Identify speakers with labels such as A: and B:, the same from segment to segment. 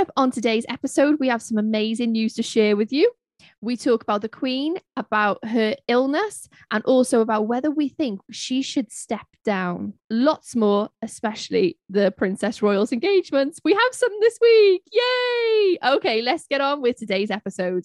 A: Coming up on today's episode, we have some amazing news to share with you. We talk about the Queen, about her illness, and also about whether we think she should step down. Lots more, especially the Princess Royal's engagements. We have some this week. Yay! Okay, let's get on with today's episode.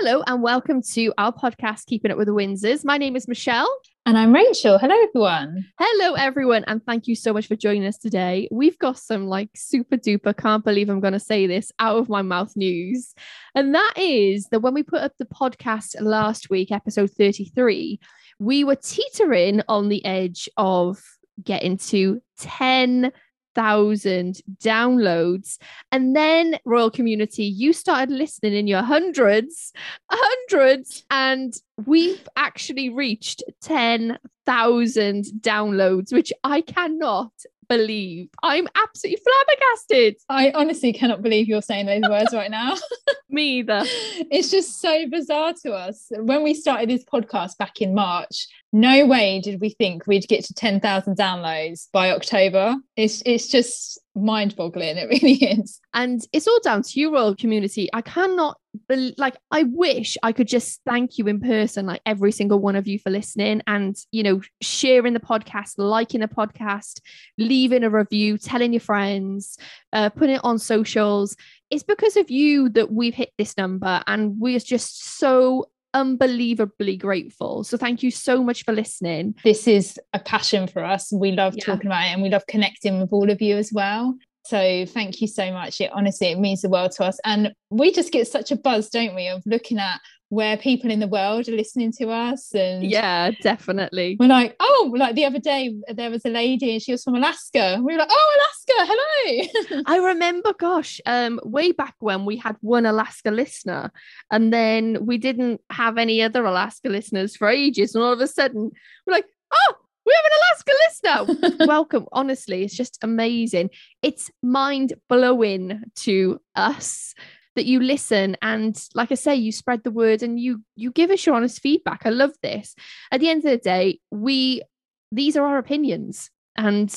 A: Hello and welcome to our podcast, Keeping Up with the Windsors. My name is Michelle.
B: And I'm Rachael. Hello, everyone.
A: Hello, everyone, and thank you so much for joining us today. We've got some like super duper, can't believe I'm going to say this out of my mouth news. And that is that when we put up the podcast last week, episode 33, we were teetering on the edge of getting to 10 thousand downloads. And then royal community you started listening in your hundreds hundreds and we've actually reached 10,000 downloads which i cannot believe i'm absolutely flabbergasted
B: I honestly cannot believe you're saying those words right now.
A: me either
B: it's just so bizarre to us. When we started this podcast back in March, no way did we think we'd get to 10,000 downloads by October. It's it's just mind-boggling. It really is.
A: and it's all down to you royal community i cannot bel like i wish i could just thank you in person like every single one of you for listening and you know sharing the podcast liking the podcast leaving a review telling your friends uh, putting it on socials it's because of you that we've hit this number and we're just so unbelievably grateful so thank you so much for listening
B: This is a passion for us. We love
A: Yeah.
B: talking about it and we love connecting with all of you as well. So thank you so much. It honestly it means the world to us. And we just get such a buzz, don't we, of looking at where people in the world are listening to us and
A: yeah definitely
B: we're like, oh, like the other day there was a lady and she was from Alaska. We were like, oh, Alaska, hello.
A: I remember, gosh, um, way back when we had one Alaska listener, and then we didn't have any other Alaska listeners for ages, and all of a sudden we're like, oh, we have an Alaska listener. Welcome. Honestly, it's just amazing. It's mind blowing to us that you listen and like i say you spread the word and you you give us your honest feedback. I love this. At the end of the day we these are our opinions and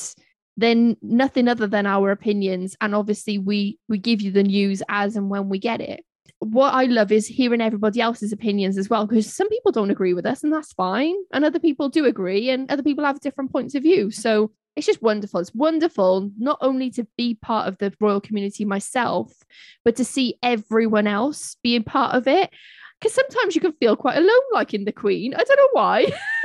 A: then nothing other than our opinions. And obviously we we give you the news as and when we get it. What i love is hearing everybody else's opinions as well because some people don't agree with us and that's fine and other people do agree and other people have different points of view. So it's just wonderful. It's wonderful not only to be part of the royal community myself but to see everyone else being part of it. Because sometimes you can feel quite alone like in the queen. I don't know why.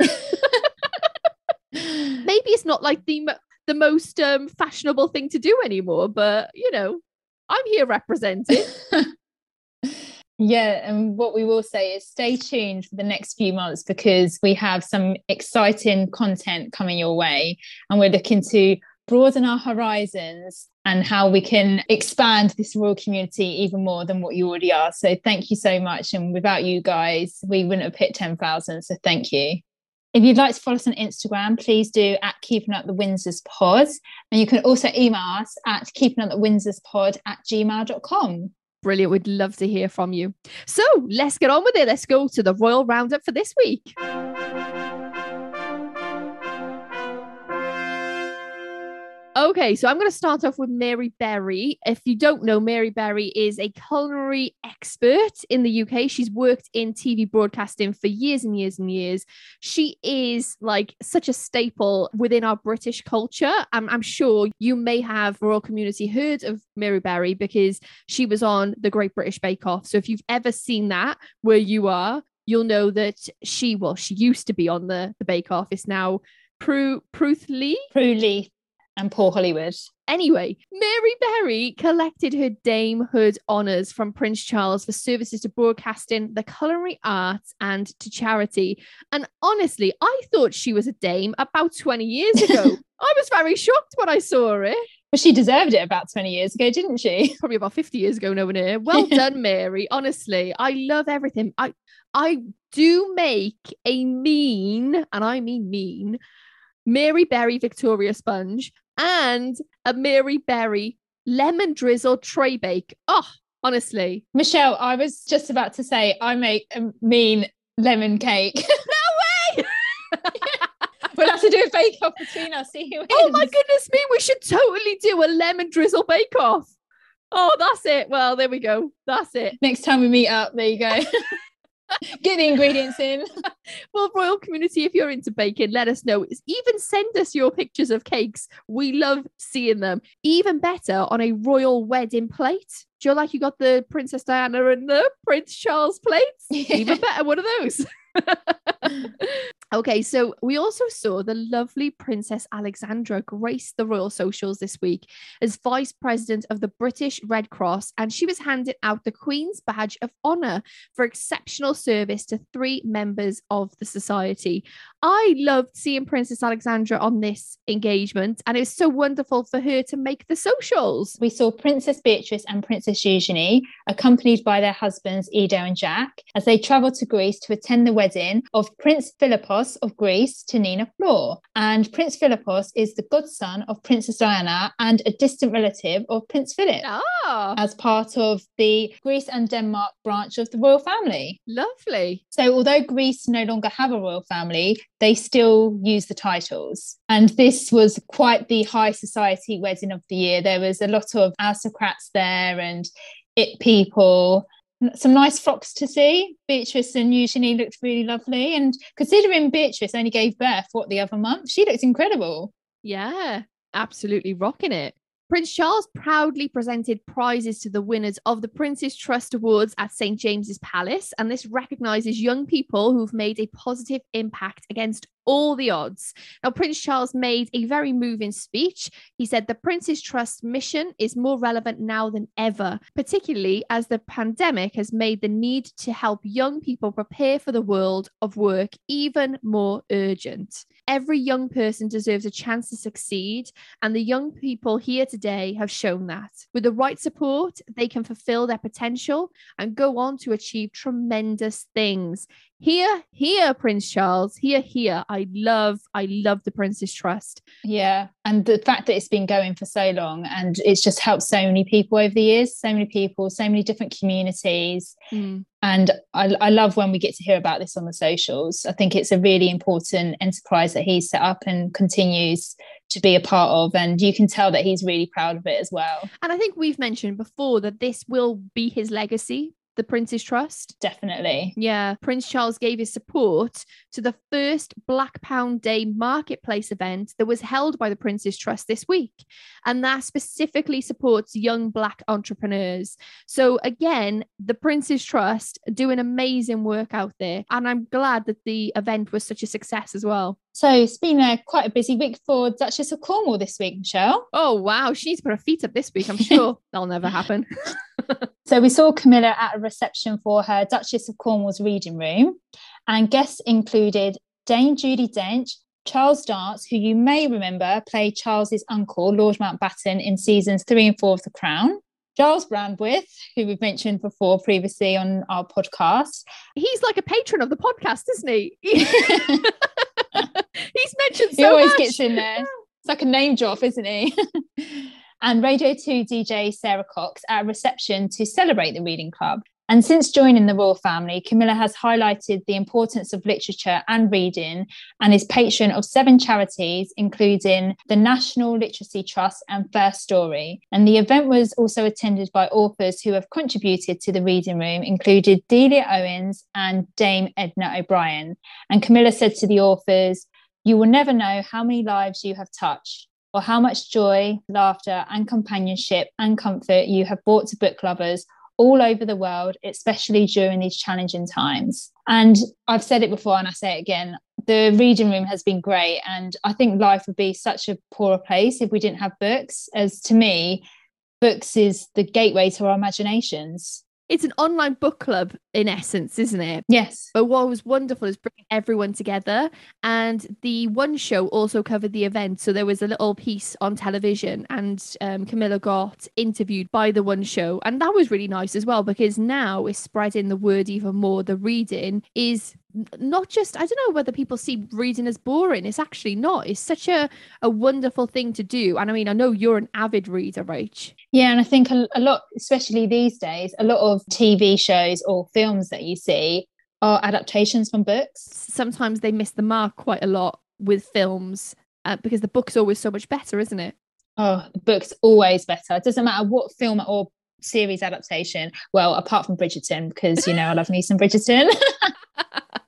A: Maybe it's not like the the most um, fashionable thing to do anymore but you know i'm here represented
B: Yeah, and what we will say is stay tuned for the next few months because we have some exciting content coming your way, and we're looking to broaden our horizons and how we can expand this royal community even more than what you already are. So thank you so much, and without you guys, we wouldn't have hit ten thousand. So thank you. If you'd like to follow us on Instagram, please do at Keeping Up the Windsors Pod. And you can also email us at keeping up the Windsors Pod at gmail.com.
A: brilliant. We'd love to hear from you. So let's get on with it. Let's go to the royal roundup for this week Okay, so I'm going to start off with Mary Berry. If you don't know, Mary Berry is a culinary expert in the UK. She's worked in TV broadcasting for years and years and years. She is like such a staple within our British culture. I'm, I'm sure you may have royal community heard of Mary Berry because she was on the Great British Bake Off. So if you've ever seen that where you are, you'll know that she, well, she used to be on the, the Bake Off. It's now Prue Pruth Lee.
B: Prue Leith and Paul Hollywood.
A: Anyway, Mary Berry collected her damehood honours from Prince Charles for services to broadcasting, the culinary arts, and to charity. And honestly, I thought she was a dame about 20 years ago. I was very shocked when I saw it.
B: But she deserved it about 20 years ago, didn't she?
A: Probably about 50 years ago, no one here. Well done, Mary. Honestly, I love everything. I I do make a mean, and I mean mean, Mary Berry Victoria sponge and a Mary Berry lemon drizzle tray bake. Oh, honestly.
B: Michelle, I was just about to say I make a mean lemon cake.
A: No way!
B: we'll have to do a bake off between us. See who wins.
A: oh my goodness me, we should totally do a lemon drizzle bake off. Oh, that's it. Well, there we go. That's it.
B: Next time we meet up, there you go. Get the ingredients in.
A: Well, Royal community, if you're into baking, let us know. Even send us your pictures of cakes. We love seeing them. Even better on a royal wedding plate. Do you like you got the Princess Diana and the Prince Charles plates? Even better, one of those. Okay, so we also saw the lovely Princess Alexandra grace the royal socials this week as vice president of the British Red Cross, and she was handed out the Queen's Badge of Honour for exceptional service to three members of the society. I loved seeing Princess Alexandra on this engagement, and it was so wonderful for her to make the socials.
B: We saw Princess Beatrice and Princess Eugenie, accompanied by their husbands Edo and Jack, as they travelled to Greece to attend the wedding of Prince Philippos of Greece to Nina Flohr. And Prince Philippos is the godson of Princess Diana and a distant relative of Prince Philip.
A: Ah,
B: As part of the Greece and Denmark branch of the royal family.
A: lovely.
B: So, although Greece no longer have a royal family, they still use the titles. And this was quite the high society wedding of the year. There was a lot of aristocrats there and it people. Some nice frocks to see. Beatrice and Eugenie looked really lovely. And considering Beatrice only gave birth, what, the other month, she looks incredible.
A: Yeah, absolutely rocking it. Prince Charles proudly presented prizes to the winners of the Prince's Trust Awards at St. James's Palace, and this recognises young people who've made a positive impact against all the odds. Now, Prince Charles made a very moving speech. He said the Prince's Trust mission is more relevant now than ever, particularly as the pandemic has made the need to help young people prepare for the world of work even more urgent. Every young person deserves a chance to succeed, and the young people here today have shown that. With the right support, they can fulfill their potential and go on to achieve tremendous things. Here, here, Prince Charles, here, here. I love, I love the Prince's Trust.
B: Yeah. And the fact that it's been going for so long and it's just helped so many people over the years, so many people, so many different communities. Hmm. And I, I love when we get to hear about this on the socials. I think it's a really important enterprise that he's set up and continues to be a part of. And you can tell that he's really proud of it as well.
A: And I think we've mentioned before that this will be his legacy, the Prince's Trust.
B: Definitely.
A: Yeah, Prince Charles gave his support to the first Black Pound Day marketplace event that was held by the Prince's Trust this week. And that specifically supports young Black entrepreneurs. So, again, the Prince's Trust doing amazing work out there. And I'm glad that the event was such a success as well.
B: So it's been a, quite a busy week for Duchess of Cornwall this week, Michelle.
A: Oh, wow. She needs to put her feet up this week. I'm sure that'll never happen.
B: So we saw Camilla at a reception for her Duchess of Cornwall's reading room, and guests included Dame Judi Dench, Charles Dance, who you may remember played Charles's uncle, Lord Mountbatten, in seasons three and four of The Crown. Gyles Brandreth, who we've mentioned before previously on our podcast.
A: He's like a patron of the podcast, isn't he? He's mentioned so much.
B: he always
A: much.
B: gets in there. It's like a name drop, isn't he? and Radio 2 DJ Sara Cox at a reception to celebrate the Reading Club. And since joining the royal family, Camilla has highlighted the importance of literature and reading and is patron of seven charities, including the National Literacy Trust and First Story. And the event was also attended by authors who have contributed to the reading room, included Delia Owens and Dame Edna O'Brien. And Camilla said to the authors, You will never know how many lives you have touched or how much joy, laughter, and companionship and comfort you have brought to book lovers all over the world, especially during these challenging times. And I've said it before and I say it again the reading room has been great. And I think life would be such a poorer place if we didn't have books. As to me, books is the gateway to our imaginations.
A: It's an online book club in essence, isn't it?
B: Yes.
A: But what was wonderful is bringing everyone together. And the one show also covered the event. So there was a little piece on television, and um, Camilla got interviewed by the one show. And that was really nice as well, because now it's spreading the word even more. The reading is not just i don't know whether people see reading as boring. It's actually not. It's such a, a wonderful thing to do. And i mean i know you're an avid reader right
B: yeah and i think a, a lot especially these days a lot of tv shows or films that you see are adaptations from books.
A: Sometimes they miss the mark quite a lot with films uh, because the book's always so much better isn't it?
B: Oh the book's always better. It doesn't matter what film or series adaptation. Well apart from bridgerton because you know i love me some bridgerton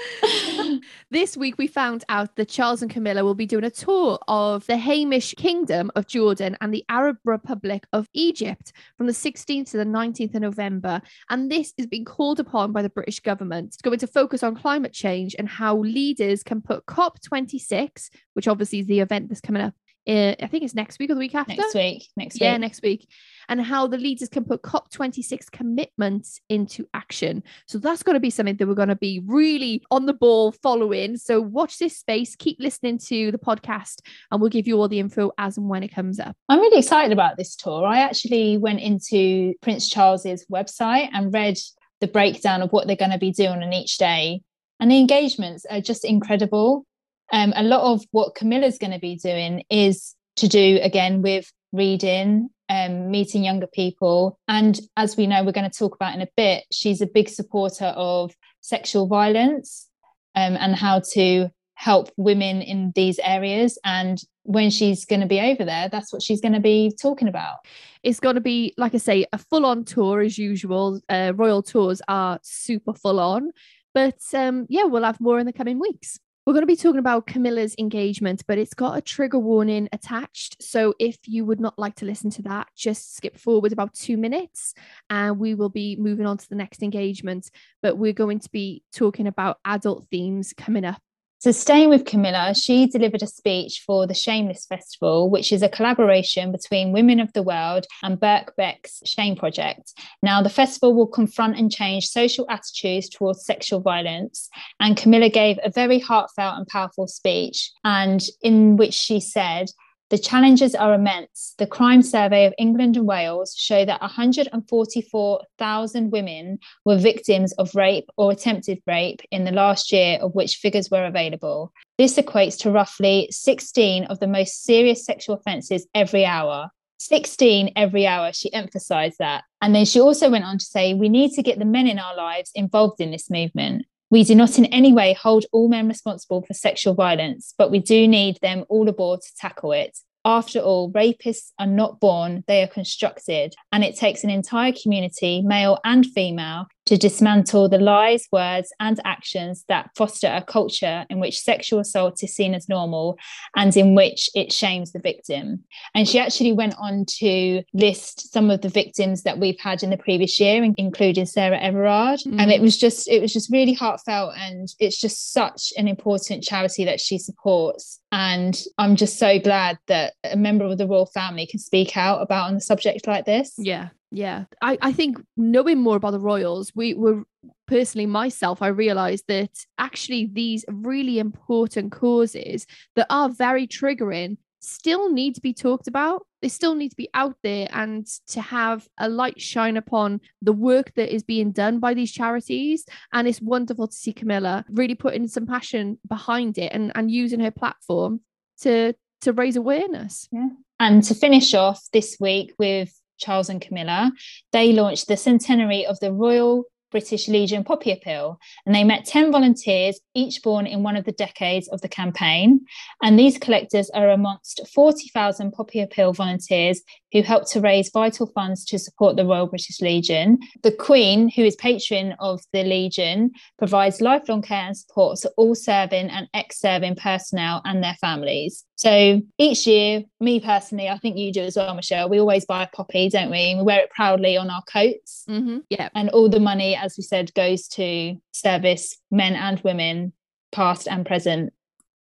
A: this week we found out that Charles and Camilla will be doing a tour of the Hashemite Kingdom of Jordan and the Arab Republic of Egypt from the 16th to the 19th of November. And this is being called upon by the British government. It's going to focus on climate change and how leaders can put COP26, which obviously is the event that's coming up uh, I think it's next week or the week after.
B: Next week. Next week.
A: Yeah, next week. And how the leaders can put COP26 commitments into action. So that's going to be something that we're going to be really on the ball following. So watch this space, keep listening to the podcast, and we'll give you all the info as and when it comes up.
B: I'm really excited about this tour. I actually went into Prince Charles's website and read the breakdown of what they're going to be doing on each day. And the engagements are just incredible um, a lot of what Camilla's going to be doing is to do again with reading, um, meeting younger people. And as we know, we're going to talk about in a bit, she's a big supporter of sexual violence um, and how to help women in these areas. And when she's going to be over there, that's what she's going to be talking about.
A: It's going to be, like I say, a full on tour as usual. Uh, Royal tours are super full on. But um, yeah, we'll have more in the coming weeks. We're going to be talking about Camilla's engagement, but it's got a trigger warning attached. So if you would not like to listen to that, just skip forward about two minutes and we will be moving on to the next engagement. But we're going to be talking about adult themes coming up
B: so, staying with Camilla, she delivered a speech for the Shameless Festival, which is a collaboration between Women of the World and Birkbeck's Shame Project. Now, the festival will confront and change social attitudes towards sexual violence. And Camilla gave a very heartfelt and powerful speech, and in which she said, the challenges are immense. The Crime Survey of England and Wales show that 144,000 women were victims of rape or attempted rape in the last year, of which figures were available. This equates to roughly 16 of the most serious sexual offences every hour. 16 every hour. She emphasized that. And then she also went on to say, we need to get the men in our lives involved in this movement. We do not in any way hold all men responsible for sexual violence, but we do need them all aboard to tackle it. After all, rapists are not born, they are constructed, and it takes an entire community, male and female, to dismantle the lies, words, and actions that foster a culture in which sexual assault is seen as normal and in which it shames the victim. And she actually went on to list some of the victims that we've had in the previous year, including Sarah Everard. Mm. And it was just, it was just really heartfelt, and it's just such an important charity that she supports. And I'm just so glad that a member of the royal family can speak out about on a subject like this.
A: Yeah, yeah. I, I think knowing more about the royals we were personally myself i realized that actually these really important causes that are very triggering still need to be talked about. They still need to be out there and to have a light shine upon the work that is being done by these charities. And it's wonderful to see camilla really putting some passion behind it and, and using her platform to to raise awareness.
B: Yeah. And to finish off this week with Charles and Camilla, they launched the centenary of the Royal British Legion Poppy Appeal, and they met 10 volunteers, each born in one of the decades of the campaign. And these collectors are amongst 40,000 Poppy Appeal volunteers who helped to raise vital funds to support the Royal British Legion. The Queen, who is patron of the Legion, provides lifelong care and support to all serving and ex serving personnel and their families. So each year, me personally, I think you do as well, Michelle, we always buy a poppy, don't we? we wear it proudly on our coats.
A: Mm-hmm. Yeah.
B: And all the money, as we said, goes to service men and women, past and present,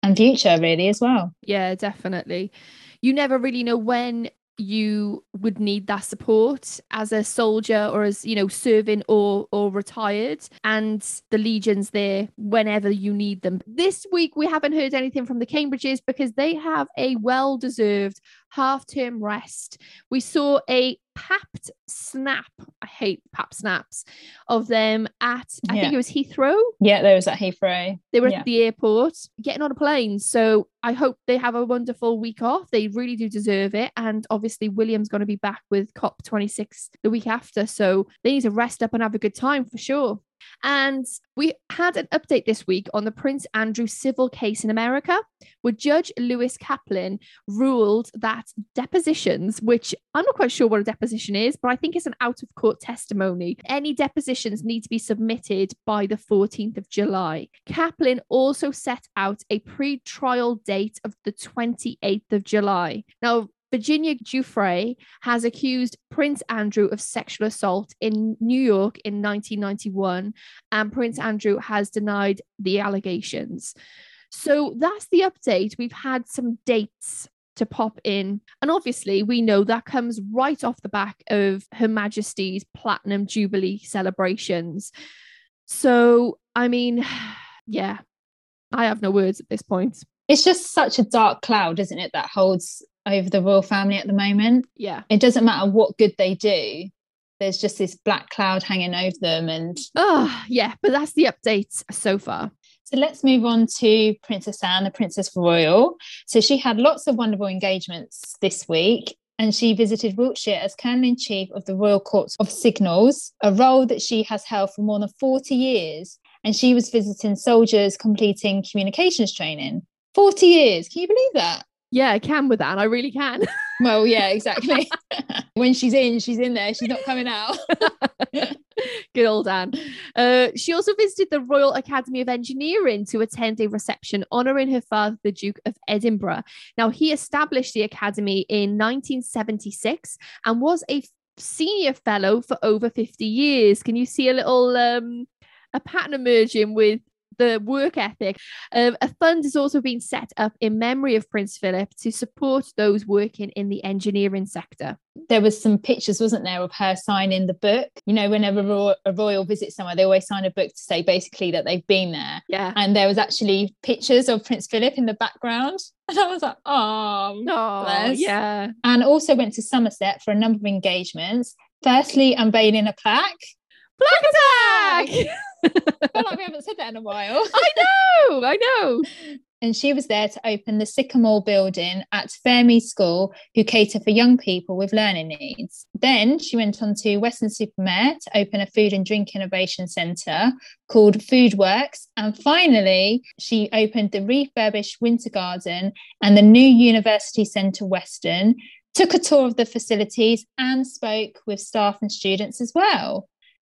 B: and future, really, as well.
A: Yeah, definitely. You never really know when you would need that support as a soldier or as you know serving or or retired and the legion's there whenever you need them. This week we haven't heard anything from the cambridges because they have a well deserved half term rest. We saw a papped snap. I hate pap snaps of them at, I
B: Yeah.
A: think it was Heathrow.
B: Yeah, there was at Heathrow.
A: They were
B: Yeah.
A: at the airport getting on a plane. So I hope they have a wonderful week off. They really do deserve it. And obviously, William's going to be back with COP26 the week after. So they need to rest up and have a good time for sure. And we had an update this week on the Prince Andrew civil case in America, where Judge Lewis Kaplan ruled that depositions, which I'm not quite sure what a deposition is, but I think it's an out of court testimony. Any depositions need to be submitted by the 14th of July. Kaplan also set out a pre trial date of the 28th of July. Now, Virginia Giuffre has accused Prince Andrew of sexual assault in New York in 1991, and Prince Andrew has denied the allegations. So that's the update. We've had some dates to pop in. And obviously, we know that comes right off the back of Her Majesty's Platinum Jubilee celebrations. So, I mean, yeah, I have no words at this point.
B: It's just such a dark cloud, isn't it, that holds over the royal family at the moment.
A: Yeah.
B: It doesn't matter what good they do, there's just this black cloud hanging over them. And
A: Oh, yeah, but that's the update so far.
B: so let's move on to Princess Anne, the Princess Royal. So she had lots of wonderful engagements this week. And she visited Wiltshire as Colonel in Chief of the Royal Corps of Signals, a role that she has held for more than 40 years. And she was visiting soldiers completing communications training. 40 years. Can you believe that?
A: Yeah, I can with that. and I really can.
B: Well, yeah, exactly. when she's in, she's in there. She's not coming out.
A: Good old Anne. Uh, she also visited the Royal Academy of Engineering to attend a reception honouring her father, the Duke of Edinburgh. Now, he established the academy in 1976 and was a senior fellow for over 50 years. Can you see a little um, a pattern emerging with the work ethic. Um, a fund has also been set up in memory of Prince Philip to support those working in the engineering sector.
B: There was some pictures, wasn't there, of her signing the book. You know, whenever ro- a royal visits somewhere, they always sign a book to say basically that they've been there.
A: Yeah.
B: And there was actually pictures of Prince Philip in the background. And I was like, oh,
A: Oh,
B: bless.
A: yeah.
B: And also went to Somerset for a number of engagements. Firstly, unveiling a plaque.
A: Black attack!
B: I feel like we haven't said that in a while.
A: I know, I know.
B: and she was there to open the Sycamore building at Fairmead School, who cater for young people with learning needs. Then she went on to Weston-super-Mare to open a food and drink innovation centre called Foodworks. And finally, she opened the refurbished Winter Garden and the new University Centre Weston, took a tour of the facilities and spoke with staff and students as well.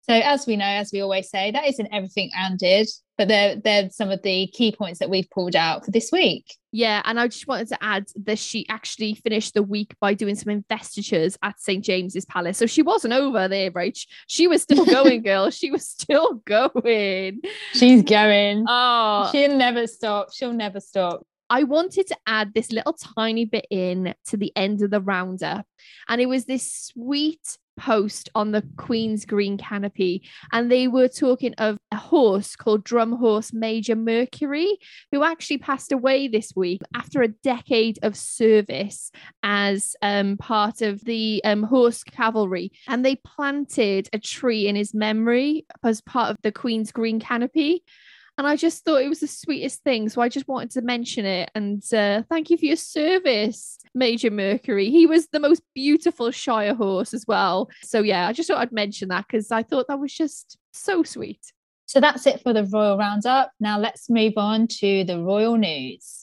B: So, as we know, as we always say, that isn't everything Anne did, but they're, they're some of the key points that we've pulled out for this week.
A: Yeah, and I just wanted to add that she actually finished the week by doing some investitures at St James's Palace. So she wasn't over there, right? She was still going, girl. She was still going.
B: She's going.
A: Oh,
B: She'll never stop. She'll never stop.
A: I wanted to add this little tiny bit in to the end of the roundup. And it was this sweet post on the Queen's Green canopy. And they were talking of a horse called Drum Horse Major Mercury, who actually passed away this week after a decade of service as um, part of the um, horse cavalry. And they planted a tree in his memory as part of the Queen's Green canopy. And I just thought it was the sweetest thing. So I just wanted to mention it. And uh, thank you for your service, Major Mercury. He was the most beautiful Shire horse as well. So yeah, I just thought I'd mention that because I thought that was just so sweet.
B: So that's it for the Royal Roundup. Now let's move on to the Royal News.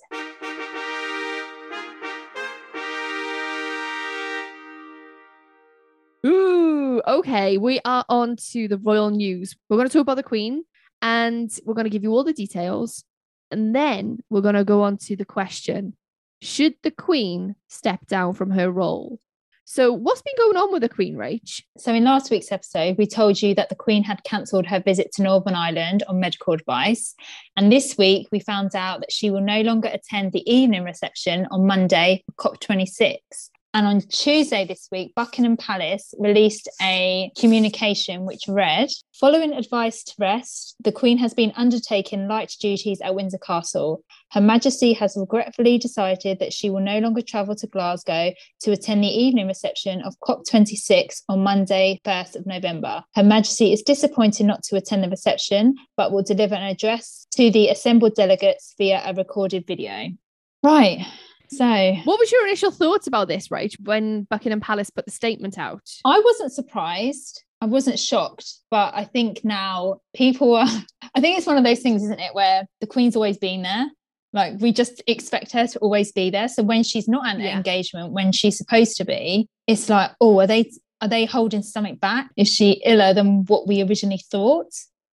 A: Ooh, okay. We are on to the royal news. We're going to talk about the Queen and we're going to give you all the details. And then we're going to go on to the question Should the Queen step down from her role? So, what's been going on with the Queen, Rach?
B: So, in last week's episode, we told you that the Queen had cancelled her visit to Northern Ireland on medical advice. And this week, we found out that she will no longer attend the evening reception on Monday COP26. And on Tuesday this week, Buckingham Palace released a communication which read Following advice to rest, the Queen has been undertaking light duties at Windsor Castle. Her Majesty has regretfully decided that she will no longer travel to Glasgow to attend the evening reception of COP26 on Monday, 1st of November. Her Majesty is disappointed not to attend the reception, but will deliver an address to the assembled delegates via a recorded video. Right. So,
A: what was your initial thoughts about this, right? When Buckingham Palace put the statement out,
B: I wasn't surprised. I wasn't shocked, but I think now people are. I think it's one of those things, isn't it, where the Queen's always been there. Like we just expect her to always be there. So when she's not at an
A: Yeah.
B: engagement, when she's supposed to be, it's like, oh, are they are they holding something back? Is she iller than what we originally thought?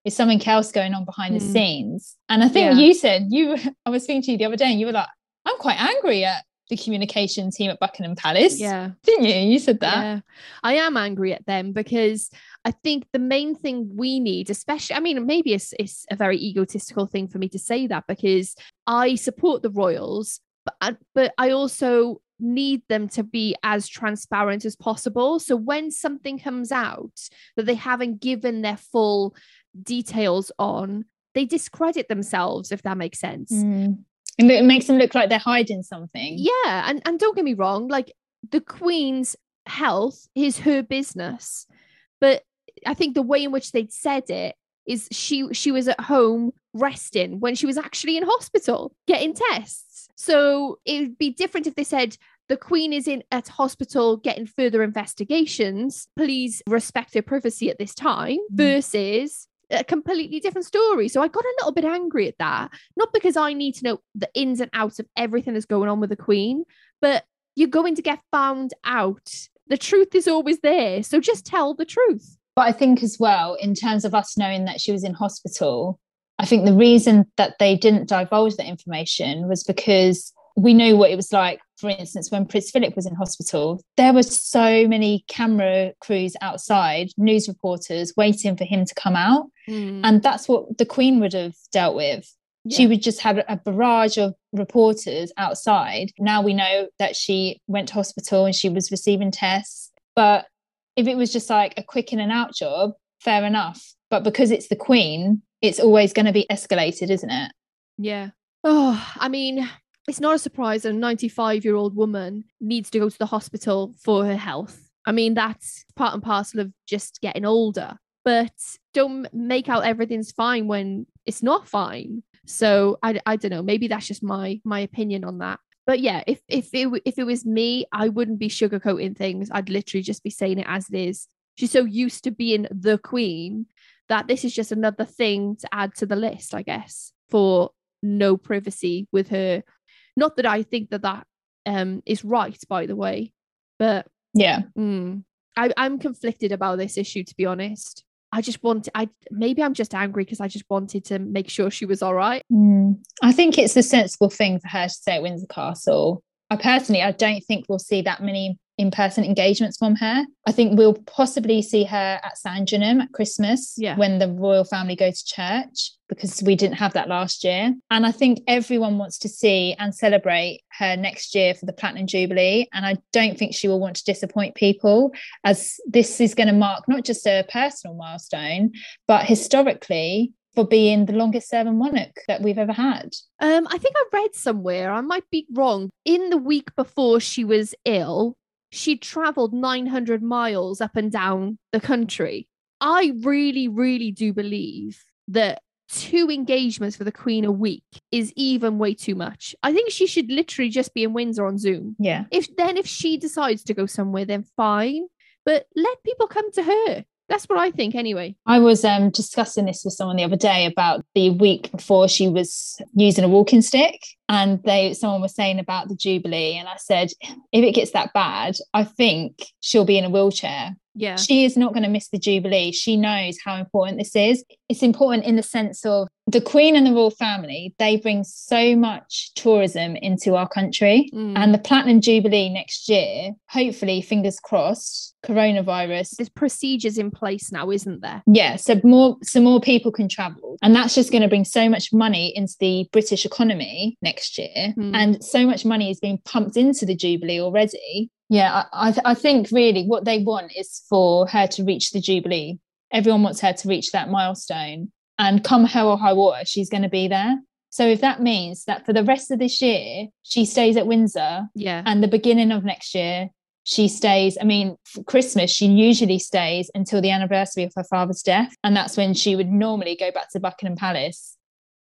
B: Is something else going on behind the
A: Hmm.
B: scenes? And I think
A: Yeah.
B: you said you. I was speaking to you the other day, and you were like, I'm quite angry at the communication team at Buckingham Palace.
A: yeah,
B: Didn't you? You said that.
A: yeah, I am angry at them because I think the main thing we need, especially, I mean, maybe it's, it's a very egotistical thing for me to say that because I support the royals, but I, but I also need them to be as transparent as possible. So when something comes out that they haven't given their full details on, they discredit themselves, if that makes sense.
B: Mm. And it makes them look like they're hiding something.
A: Yeah, and and don't get me wrong, like the Queen's health is her business, but I think the way in which they'd said it is she she was at home resting when she was actually in hospital getting tests. So it'd be different if they said the Queen is in at hospital getting further investigations. Please respect her privacy at this time.
B: Mm.
A: Versus a completely different story. So I got a little bit angry at that, not because I need to know the ins and outs of everything that's going on with the Queen, but you're going to get found out. The truth is always there. So just tell the truth.
B: But I think as well, in terms of us knowing that she was in hospital, I think the reason that they didn't divulge that information was because we knew what it was like. For instance, when Prince Philip was in hospital, there were so many camera crews outside, news reporters waiting for him to come out. Hmm. And that's what the Queen would have dealt with. She would just have a barrage of reporters outside. Now we know that she went to hospital and she was receiving tests. But if it was just like a quick in and out job, fair enough. But because it's the Queen, it's always going to be escalated, isn't it?
A: Yeah. Oh, I mean, it's not a surprise that a 95 year old woman needs to go to the hospital for her health. I mean, that's part and parcel of just getting older. But don't make out everything's fine when it's not fine. So I, I don't know. Maybe that's just my my opinion on that. But yeah, if if it if it was me, I wouldn't be sugarcoating things. I'd literally just be saying it as it is. She's so used to being the queen that this is just another thing to add to the list, I guess, for no privacy with her. Not that I think that that um, is right, by the way, but
B: Yeah.
A: mm, I, I'm conflicted about this issue, to be honest. I just want, I maybe I'm just angry because I just wanted to make sure she was all right.
B: Mm. I think it's a sensible thing for her to stay at Windsor Castle. I personally, I don't think we'll see that many in-person engagements from her. I think we'll possibly see her at Sandringham at Christmas
A: Yeah.
B: when the royal family go to church because we didn't have that last year. And I think everyone wants to see and celebrate her next year for the Platinum Jubilee. And I don't think she will want to disappoint people as this is going to mark not just a personal milestone, but historically for being the longest serving monarch that we've ever had.
A: Um, I think I read somewhere, I might be wrong. In the week before she was ill, she traveled 900 miles up and down the country. I really, really do believe that two engagements for the Queen a week is even way too much. I think she should literally just be in Windsor on Zoom.
B: Yeah.
A: If then, if she decides to go somewhere, then fine, but let people come to her. That's what I think, anyway.
B: I was um, discussing this with someone the other day about the week before she was using a walking stick, and they someone was saying about the Jubilee, and I said, if it gets that bad, I think she'll be in a wheelchair.
A: Yeah.
B: She is not going to miss the Jubilee. She knows how important this is. It's important in the sense of the Queen and the royal family, they bring so much tourism into our country.
A: Mm.
B: And the Platinum Jubilee next year, hopefully, fingers crossed, coronavirus
A: There's procedures in place now, isn't there?
B: yeah so more so more people can travel and that's just going to bring so much money into the british economy next year
A: Hmm.
B: and so much money is being pumped into the jubilee already Yeah, I, I, I think really what they want is for her to reach the Jubilee. Everyone wants her to reach that milestone. And come hell or high water, she's going to be there. So if that means that for the rest of this year, she stays at Windsor,
A: Yeah.
B: and the beginning of next year, she stays. I mean, for Christmas, she usually stays until the anniversary of her father's death. And that's when she would normally go back to Buckingham Palace.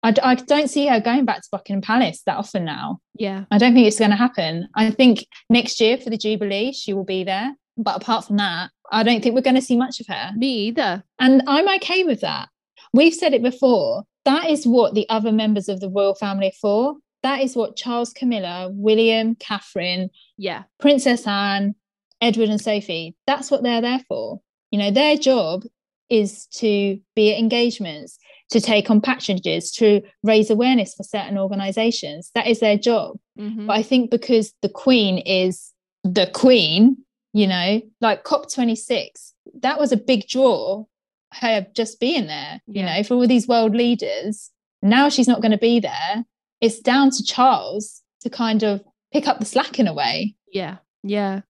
B: I, I don't see her going back to Buckingham Palace that often now.
A: Yeah.
B: I don't think it's going to happen. I think next year for the Jubilee, she will be there. But apart from that, I don't think we're going to see much of her.
A: Me either.
B: And I'm okay with that. We've said it before. That is what the other members of the royal family are for. That is what Charles, Camilla, William, Catherine,
A: Yeah.
B: Princess Anne, Edward, and Sophie. That's what they're there for. You know, their job is to be at engagements, to take on patronage, to raise awareness for certain organizations. That is their job.
A: Mhm.
B: But I think because the Queen is the Queen, you know, like COP26, that was a big draw, her just being there, you know, for all these world leaders. Now she's not going to be there. It's down to Charles to kind of pick up the slack in a way.
A: Yeah. Yeah.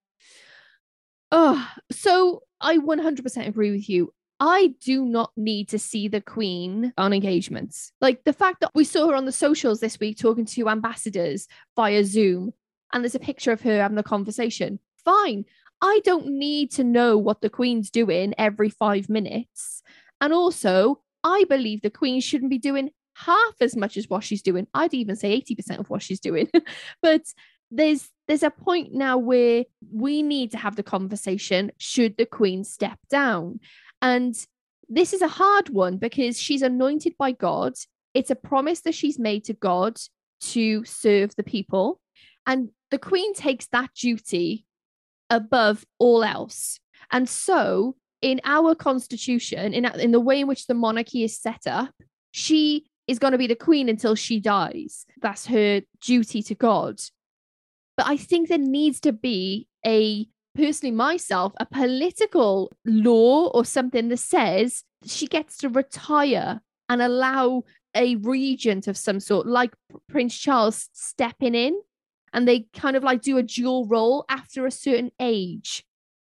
A: Oh, so I 100% agree with you. I do not need to see the Queen on engagements. Like the fact that we saw her on the socials this week talking to ambassadors via Zoom, and there's a picture of her having the conversation. Fine. I don't need to know what the Queen's doing every five minutes. And also, I believe the Queen shouldn't be doing half as much as what she's doing. I'd even say 80% of what she's doing. but there's there's a point now where we need to have the conversation should the queen step down and this is a hard one because she's anointed by god. It's a promise that she's made to god to serve the people. And the queen takes that duty above all else. And so in our constitution in, in the way in which the monarchy is set up she is going to be the queen until she dies. That's her duty to god. But I think there needs to be a personally myself a political law or something that says she gets to retire and allow a regent of some sort like Prince Charles stepping in. And they kind of like do a dual role after a certain age.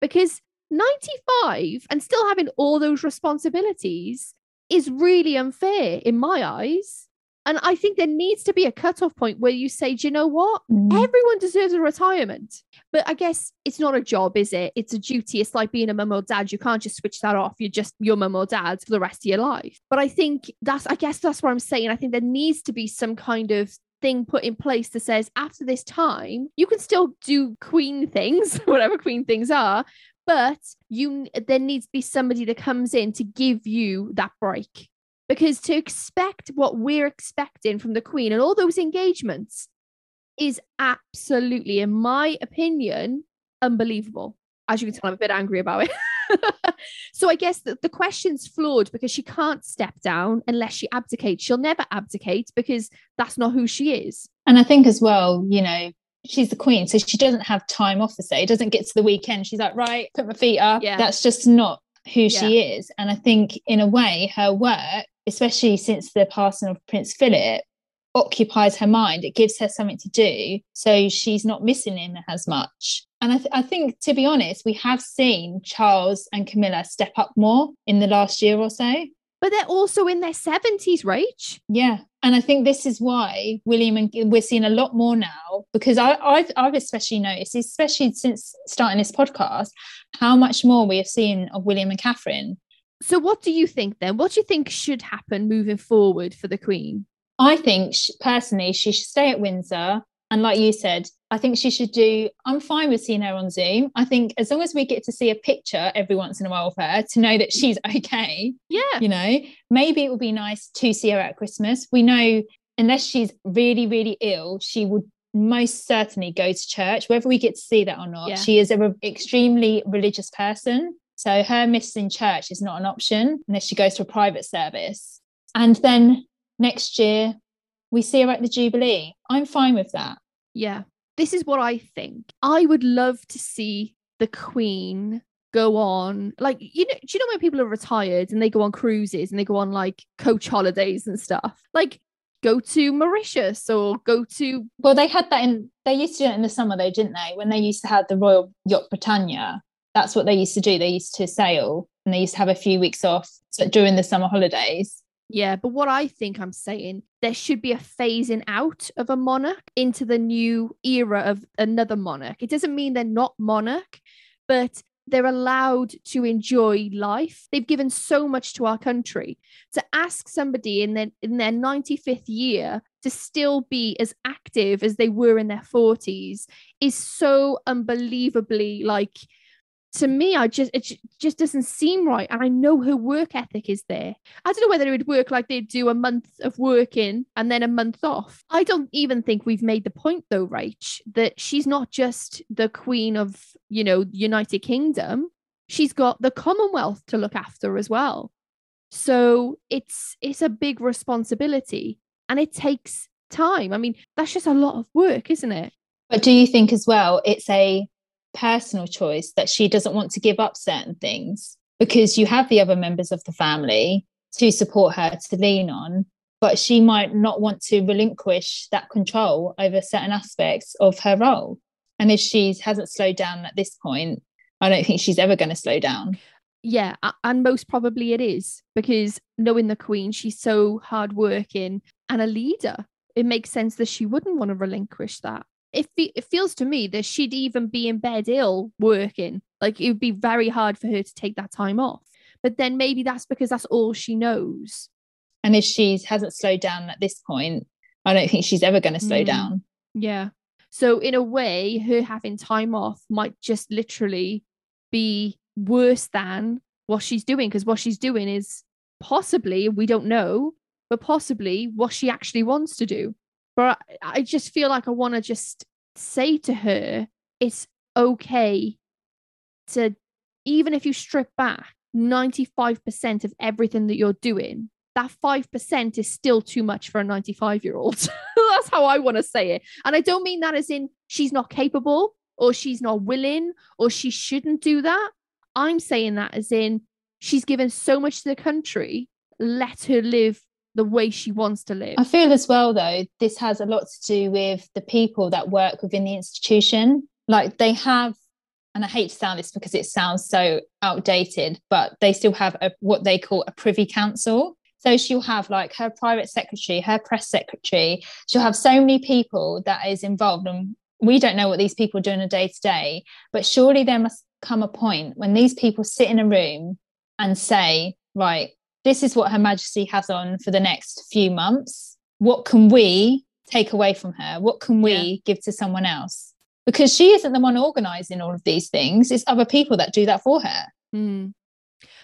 A: Because 95 and still having all those responsibilities is really unfair in my eyes and I think there needs to be a cutoff point where you say, do you know what? Mm. Everyone deserves a retirement. But I guess it's not a job, is it? It's a duty. It's like being a mum or dad. You can't just switch that off. You're just your mum or dad for the rest of your life. But I think that's, I guess that's what I'm saying. I think there needs to be some kind of thing put in place that says after this time, you can still do queen things, whatever queen things are. But you, there needs to be somebody that comes in to give you that break because to expect what we're expecting from the queen and all those engagements is absolutely in my opinion unbelievable as you can tell i'm a bit angry about it so i guess the, the question's flawed because she can't step down unless she abdicates she'll never abdicate because that's not who she is
B: And I think as well, you know, she's the queen, so she doesn't have time off to say. It doesn't get to the weekend. She's like, right, put my feet up.
A: Yeah.
B: That's just not who she is. And I think in a way, her work, especially since the passing of Prince Philip, occupies her mind. It gives her something to do. So she's not missing him as much. And I, th- I think, to be honest, we have seen Charles and Camilla step up more in the last year or so.
A: but they're also in their 70s rach
B: Yeah. And I think this is why William and we're seeing a lot more now because I, I've I've especially noticed, especially since starting this podcast, how much more we have seen of William and Catherine.
A: So what do you think then what do you think should happen moving forward for the queen
B: I think sh personally she should stay at Windsor. And like you said, I think she should do. I'm fine with seeing her on Zoom. I think as long as we get to see a picture every once in a while of her to know that she's okay,
A: yeah
B: you know, maybe it would be nice to see her at Christmas. We know unless she's really, really ill, she would most certainly go to church, whether we get to see that or not.
A: Yeah.
B: She is an re- extremely religious person. So her missing church is not an option unless she goes to a private service. And then next year, we see her at the Jubilee. I'm fine with that.
A: Yeah. This is what I think. I would love to see the Queen go on like you know do you know when people are retired and they go on cruises and they go on like coach holidays and stuff like go to Mauritius or go to.
B: Well, they had that in, they used to do it in the summer though, didn't they? When they used to have the Royal Yacht Britannia, that's what they used to do. They used to sail and they used to have a few weeks off during the summer holidays.
A: Yeah, but what I think I'm saying, there should be a phasing out of a monarch into the new era of another monarch. It doesn't mean they're not monarch, but they're allowed to enjoy life. They've given so much to our country. To ask somebody in their in their 95th year to still be as active as they were in their 40s is so unbelievably like to me, I just it just doesn't seem right. And I know her work ethic is there. I don't know whether it would work like they'd do a month of working and then a month off. I don't even think we've made the point though, Rach, that she's not just the queen of, you know, United Kingdom. She's got the Commonwealth to look after as well. So it's it's a big responsibility and it takes time. I mean, that's just a lot of work, isn't it?
B: But do you think as well it's a personal choice that she doesn't want to give up certain things because you have the other members of the family to support her to lean on but she might not want to relinquish that control over certain aspects of her role. And if she hasn't slowed down at this point i don't think she's ever going to slow down.
A: Yeah and most probably it is because knowing the queen she's so hardworking and a leader. It makes sense that she wouldn't want to relinquish that it, fe- it feels to me that she'd even be in bed ill working. Like it would be very hard for her to take that time off. But then maybe that's because that's all she knows.
B: And if she hasn't slowed down at this point, I don't think she's ever going to slow mm. down.
A: Yeah. So in a way, her having time off might just literally be worse than what she's doing because what she's doing is possibly we don't know, but possibly what she actually wants to do. But I just feel like I want to just say to her, it's okay to, even if you strip back 95% of everything that you're doing, that 5% is still too much for a 95 year old. That's how I want to say it. And I don't mean that as in she's not capable or she's not willing or she shouldn't do that. I'm saying that as in she's given so much to the country, let her live the way she wants to live.
B: I feel as well, though, this has a lot to do with the people that work within the institution. Like they have, and I hate to sound this because it sounds so outdated, but they still have a, what they call a privy council. So she'll have like her private secretary, her press secretary. She'll have so many people that is involved, and we don't know what these people do on a day to day. But surely there must come a point when these people sit in a room and say, right, this is what Her Majesty has on for the next few months. What can we take away from her? What can we yeah. give to someone else? Because she isn't the one organizing all of these things, it's other people that do that for her.
A: Mm.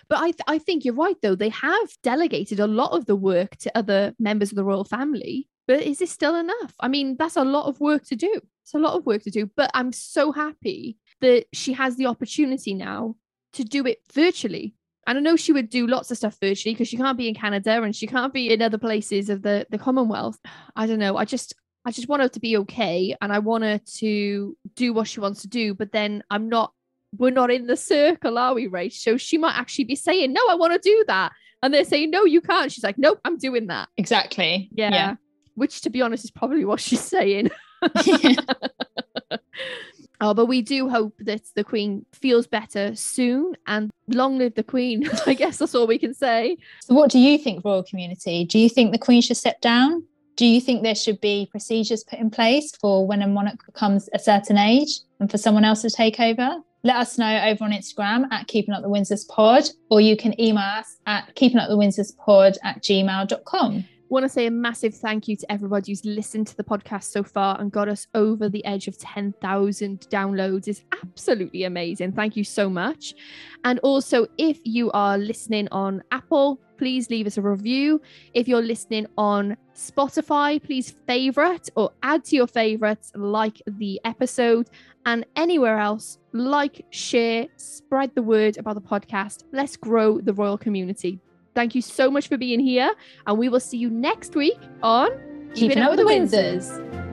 A: But I, th- I think you're right, though. They have delegated a lot of the work to other members of the royal family. But is this still enough? I mean, that's a lot of work to do. It's a lot of work to do. But I'm so happy that she has the opportunity now to do it virtually and I know she would do lots of stuff virtually because she can't be in Canada and she can't be in other places of the, the Commonwealth. I don't know. I just I just want her to be okay and I want her to do what she wants to do. But then I'm not we're not in the circle, are we, Ray? So she might actually be saying, No, I want to do that. And they're saying, No, you can't. She's like, Nope, I'm doing that.
B: Exactly.
A: Yeah. yeah. Which to be honest is probably what she's saying. Oh, but we do hope that the Queen feels better soon and long live the Queen. I guess that's all we can say.
B: So, what do you think, royal community? Do you think the Queen should step down? Do you think there should be procedures put in place for when a monarch becomes a certain age and for someone else to take over? Let us know over on Instagram at Keeping Up the Windsors Pod, or you can email us at Keeping Up the Windsors Pod at gmail.com
A: want to say a massive thank you to everybody who's listened to the podcast so far and got us over the edge of 10,000 downloads is absolutely amazing. Thank you so much. And also, if you are listening on Apple, please leave us a review. If you're listening on Spotify, please favorite or add to your favorites, like the episode, and anywhere else, like, share, spread the word about the podcast. Let's grow the royal community. Thank you so much for being here, and we will see you next week on
B: Keeping, Keeping Up with the Windsors. Windsors.